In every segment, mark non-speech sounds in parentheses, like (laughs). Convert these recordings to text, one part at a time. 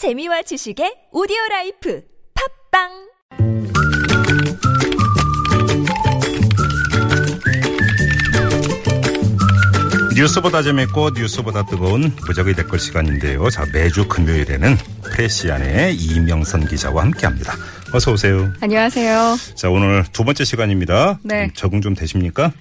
재미와 지식의 오디오 라이프 팟빵 뉴스보다 재밌고 뉴스보다 뜨거운 무적의 댓글 시간인데요. 자 매주 금요일에는 프레시안의 이명선 기자와 함께합니다. 어서 오세요. 안녕하세요. 자 오늘 두 번째 시간입니다. 네. 음, 적응 좀 되십니까?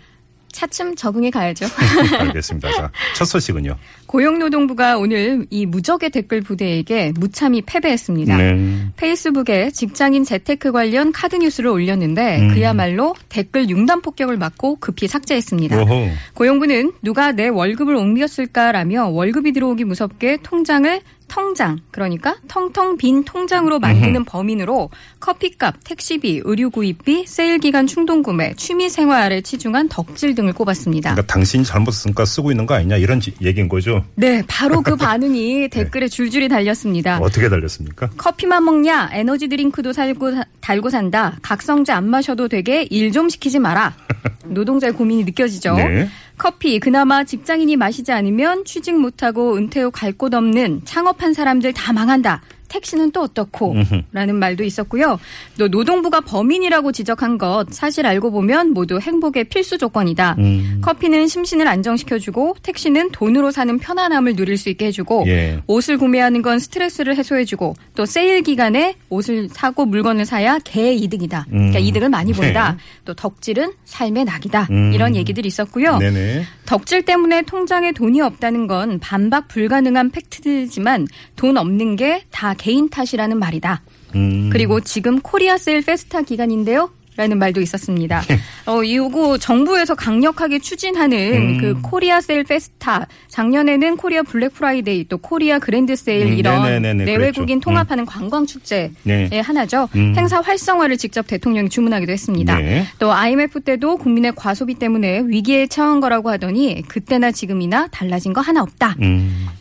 차츰 적응해 가야죠. (laughs) 알겠습니다. 자 첫 소식은요. 고용노동부가 오늘 이 무적의 댓글 부대에게 무참히 패배했습니다. 네. 페이스북에 직장인 재테크 관련 카드 뉴스를 올렸는데 음. 그야말로 댓글 융단 폭격을 맞고 급히 삭제했습니다. 오호. 고용부는 누가 내 월급을 옮겼을까라며 월급이 들어오기 무섭게 통장을 텅장 그러니까 텅텅 빈 통장으로 만드는 범인으로 커피값, 택시비, 의류 구입비, 세일 기간 충동 구매, 취미 생활에 치중한 덕질 등을 꼽았습니다. 그러니까 당신이 잘못 쓰니까 쓰고 있는 거 아니냐 이런 지- 얘기인 거죠. 네, 바로 그 (laughs) 반응이 댓글에 줄줄이 달렸습니다. 어떻게 달렸습니까? 커피만 먹냐? 에너지 드링크도 살고 사- 달고 산다. 각성제 안 마셔도 되게 일 좀 시키지 마라. (laughs) 노동자의 고민이 느껴지죠. 네. 커피 그나마 직장인이 마시지 않으면 취직 못하고 은퇴 후 갈 곳 없는 창업한 사람들 다 망한다. 택시는 또 어떻고? 라는 말도 있었고요. 또 노동부가 범인이라고 지적한 것 사실 알고 보면 모두 행복의 필수 조건이다. 음. 커피는 심신을 안정시켜주고 택시는 돈으로 사는 편안함을 누릴 수 있게 해주고 예. 옷을 구매하는 건 스트레스를 해소해주고 또 세일 기간에 옷을 사고 물건을 사야 개이득이다. 그러니까 음. 이득을 많이 본다. 네. 또 덕질은 삶의 낙이다. 음. 이런 얘기들이 있었고요. 네네. 덕질 때문에 통장에 돈이 없다는 건 반박 불가능한 팩트지만 돈 없는 게 다 개인 탓이라는 말이냐. 음. 그리고 지금 코리아 세일 페스타 기간인데요. 라는 말도 있었습니다. 예. 어, 이거 정부에서 강력하게 추진하는 음. 그 코리아 세일 페스타. 작년에는 코리아 블랙 프라이데이 또 코리아 그랜드 세일 음, 이런 네네네네, 내외국인 그랬죠. 통합하는 관광 축제의 네. 하나죠. 음. 행사 활성화를 직접 대통령이 주문하기도 했습니다. 네. 또 IMF 때도 국민의 과소비 때문에 위기에 처한 거라고 하더니 그때나 지금이나 달라진 거 하나 없다.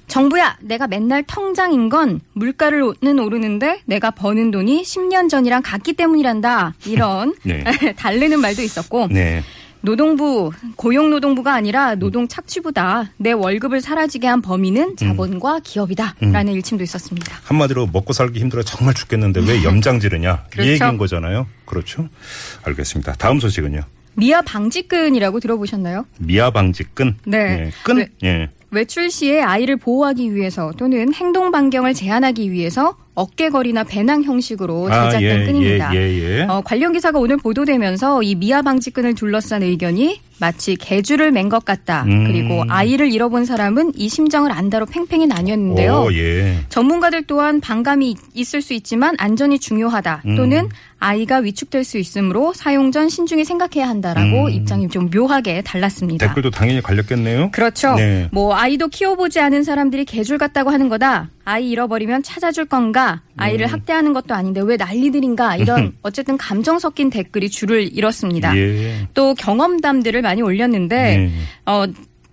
음. 정부야, 내가 맨날 통장인 건 물가는 오르는데 내가 버는 돈이 10년 전이랑 같기 때문이란다. 이런 (laughs) 네. (laughs) 달래는 말도 있었고 네. 노동부, 고용노동부가 아니라 노동 착취부다. 내 월급을 사라지게 한 범인은 자본과 기업이다. 음. 라는 일침도 있었습니다. 한마디로 먹고 살기 힘들어 정말 죽겠는데 왜 (laughs) 염장 지르냐 이 그렇죠. 얘기인 거잖아요. 그렇죠. 알겠습니다. 다음 소식은요. 미아 방지끈이라고 들어보셨나요? 미아 방지끈. 네. 예, 끈. 네. 예. 외출 시에 아이를 보호하기 위해서 또는 행동 반경을 제한하기 위해서 어깨걸이나 배낭 형식으로 제작된 예, 끈입니다. 예, 예, 예. 어, 관련 기사가 오늘 보도되면서 이 미아 방지끈을 둘러싼 의견이 마치 개주를 맨 것 같다. 음. 그리고 아이를 잃어본 사람은 이 심정을 안다로 팽팽히 나뉘었는데요. 오, 예. 전문가들 또한 반감이 있을 수 있지만 안전이 중요하다. 음. 또는 아이가 위축될 수 있으므로 사용 전 신중히 생각해야 한다라고 음. 입장이 좀 묘하게 달랐습니다. 댓글도 당연히 갈렸겠네요. 그렇죠. 네. 뭐 아이도 키워보지 않은 사람들이 개줄 같다고 하는 거다. 아이 잃어버리면 찾아줄 건가? 아이를 음. 학대하는 것도 아닌데 왜 난리들인가? 이런 (laughs) 어쨌든 감정 섞인 댓글이 줄을 잃었습니다. 예. 또 경험담들을 많이 올렸는데 네. 어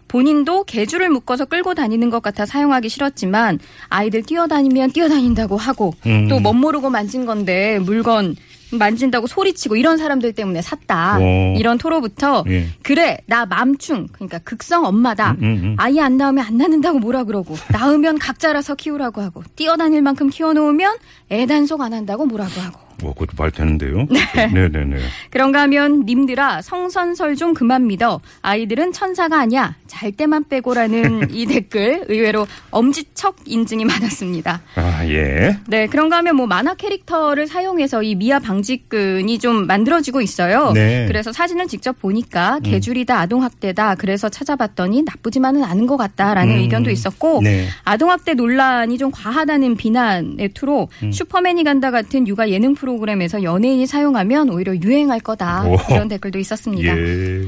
본인도 개줄을 묶어서 끌고 다니는 것 같아 사용하기 싫었지만 아이들 뛰어다니면 뛰어다닌다고 하고 음. 또 멋 모르고 만진 건데 물건 만진다고 소리치고 이런 사람들 때문에 샀다. 오. 이런 토로부터 예. 그래 나 맘충 그러니까 극성 엄마다. 음, 음, 음. 아이 안 낳으면 안 낳는다고 뭐라 그러고 (laughs) 낳으면 각자라서 키우라고 하고 뛰어다닐 만큼 키워놓으면 애 단속 안 한다고 뭐라고 하고 뭐 그것도 말 되는데요. 네, 네, 네. 그런가 하면 님들아 성선설 좀 그만 믿어 아이들은 천사가 아니야 잘 때만 빼고라는 (laughs) 이 댓글 의외로 엄지척 인증이 많았습니다. 아, 예. 네 그런가 하면 뭐 만화 캐릭터를 사용해서 이 미아 방지끈이 좀 만들어지고 있어요. 네. 음. 그래서 사진을 직접 보니까 개줄이다 아동학대다 그래서 찾아봤더니 나쁘지만은 않은 것 같다라는 음. 의견도 있었고 네. 아동학대 논란이 좀 과하다는 비난의 투로 음. 슈퍼맨이 간다 같은 육아 예능 프로 그램에서 연예인이 사용하면 오히려 유행할 거다 오. 이런 댓글도 있었습니다. 예.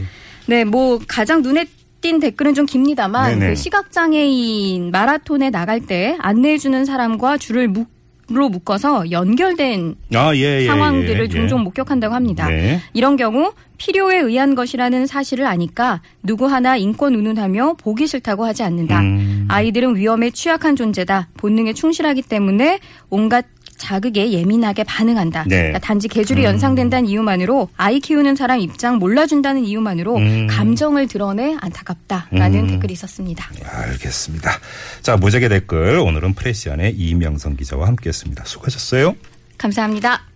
네, 뭐 가장 눈에 띈 댓글은 좀 깁니다만. 그 시각장애인 마라톤에 나갈 때 안내해주는 사람과 줄을 묶, 로 묶어서 연결된 아, 예, 예. 상황들을 예, 종종 예. 목격한다고 합니다. 네. 이런 경우 필요에 의한 것이라는 사실을 아니까 누구 하나 인권 운운하며 보기 싫다고 하지 않는다. 음. 아이들은 위험에 취약한 존재다. 본능에 충실하기 때문에 온갖 자극에 예민하게 반응한다. 네. 그러니까 단지 계절이 연상된다는 이유만으로 아이 키우는 사람 입장 몰라준다는 이유만으로 음. 감정을 드러내 안타깝다라는 음. 댓글이 있었습니다. 알겠습니다. 자, 무적의 댓글 오늘은 프레시안의 이명선 기자와 함께했습니다. 수고하셨어요. 감사합니다.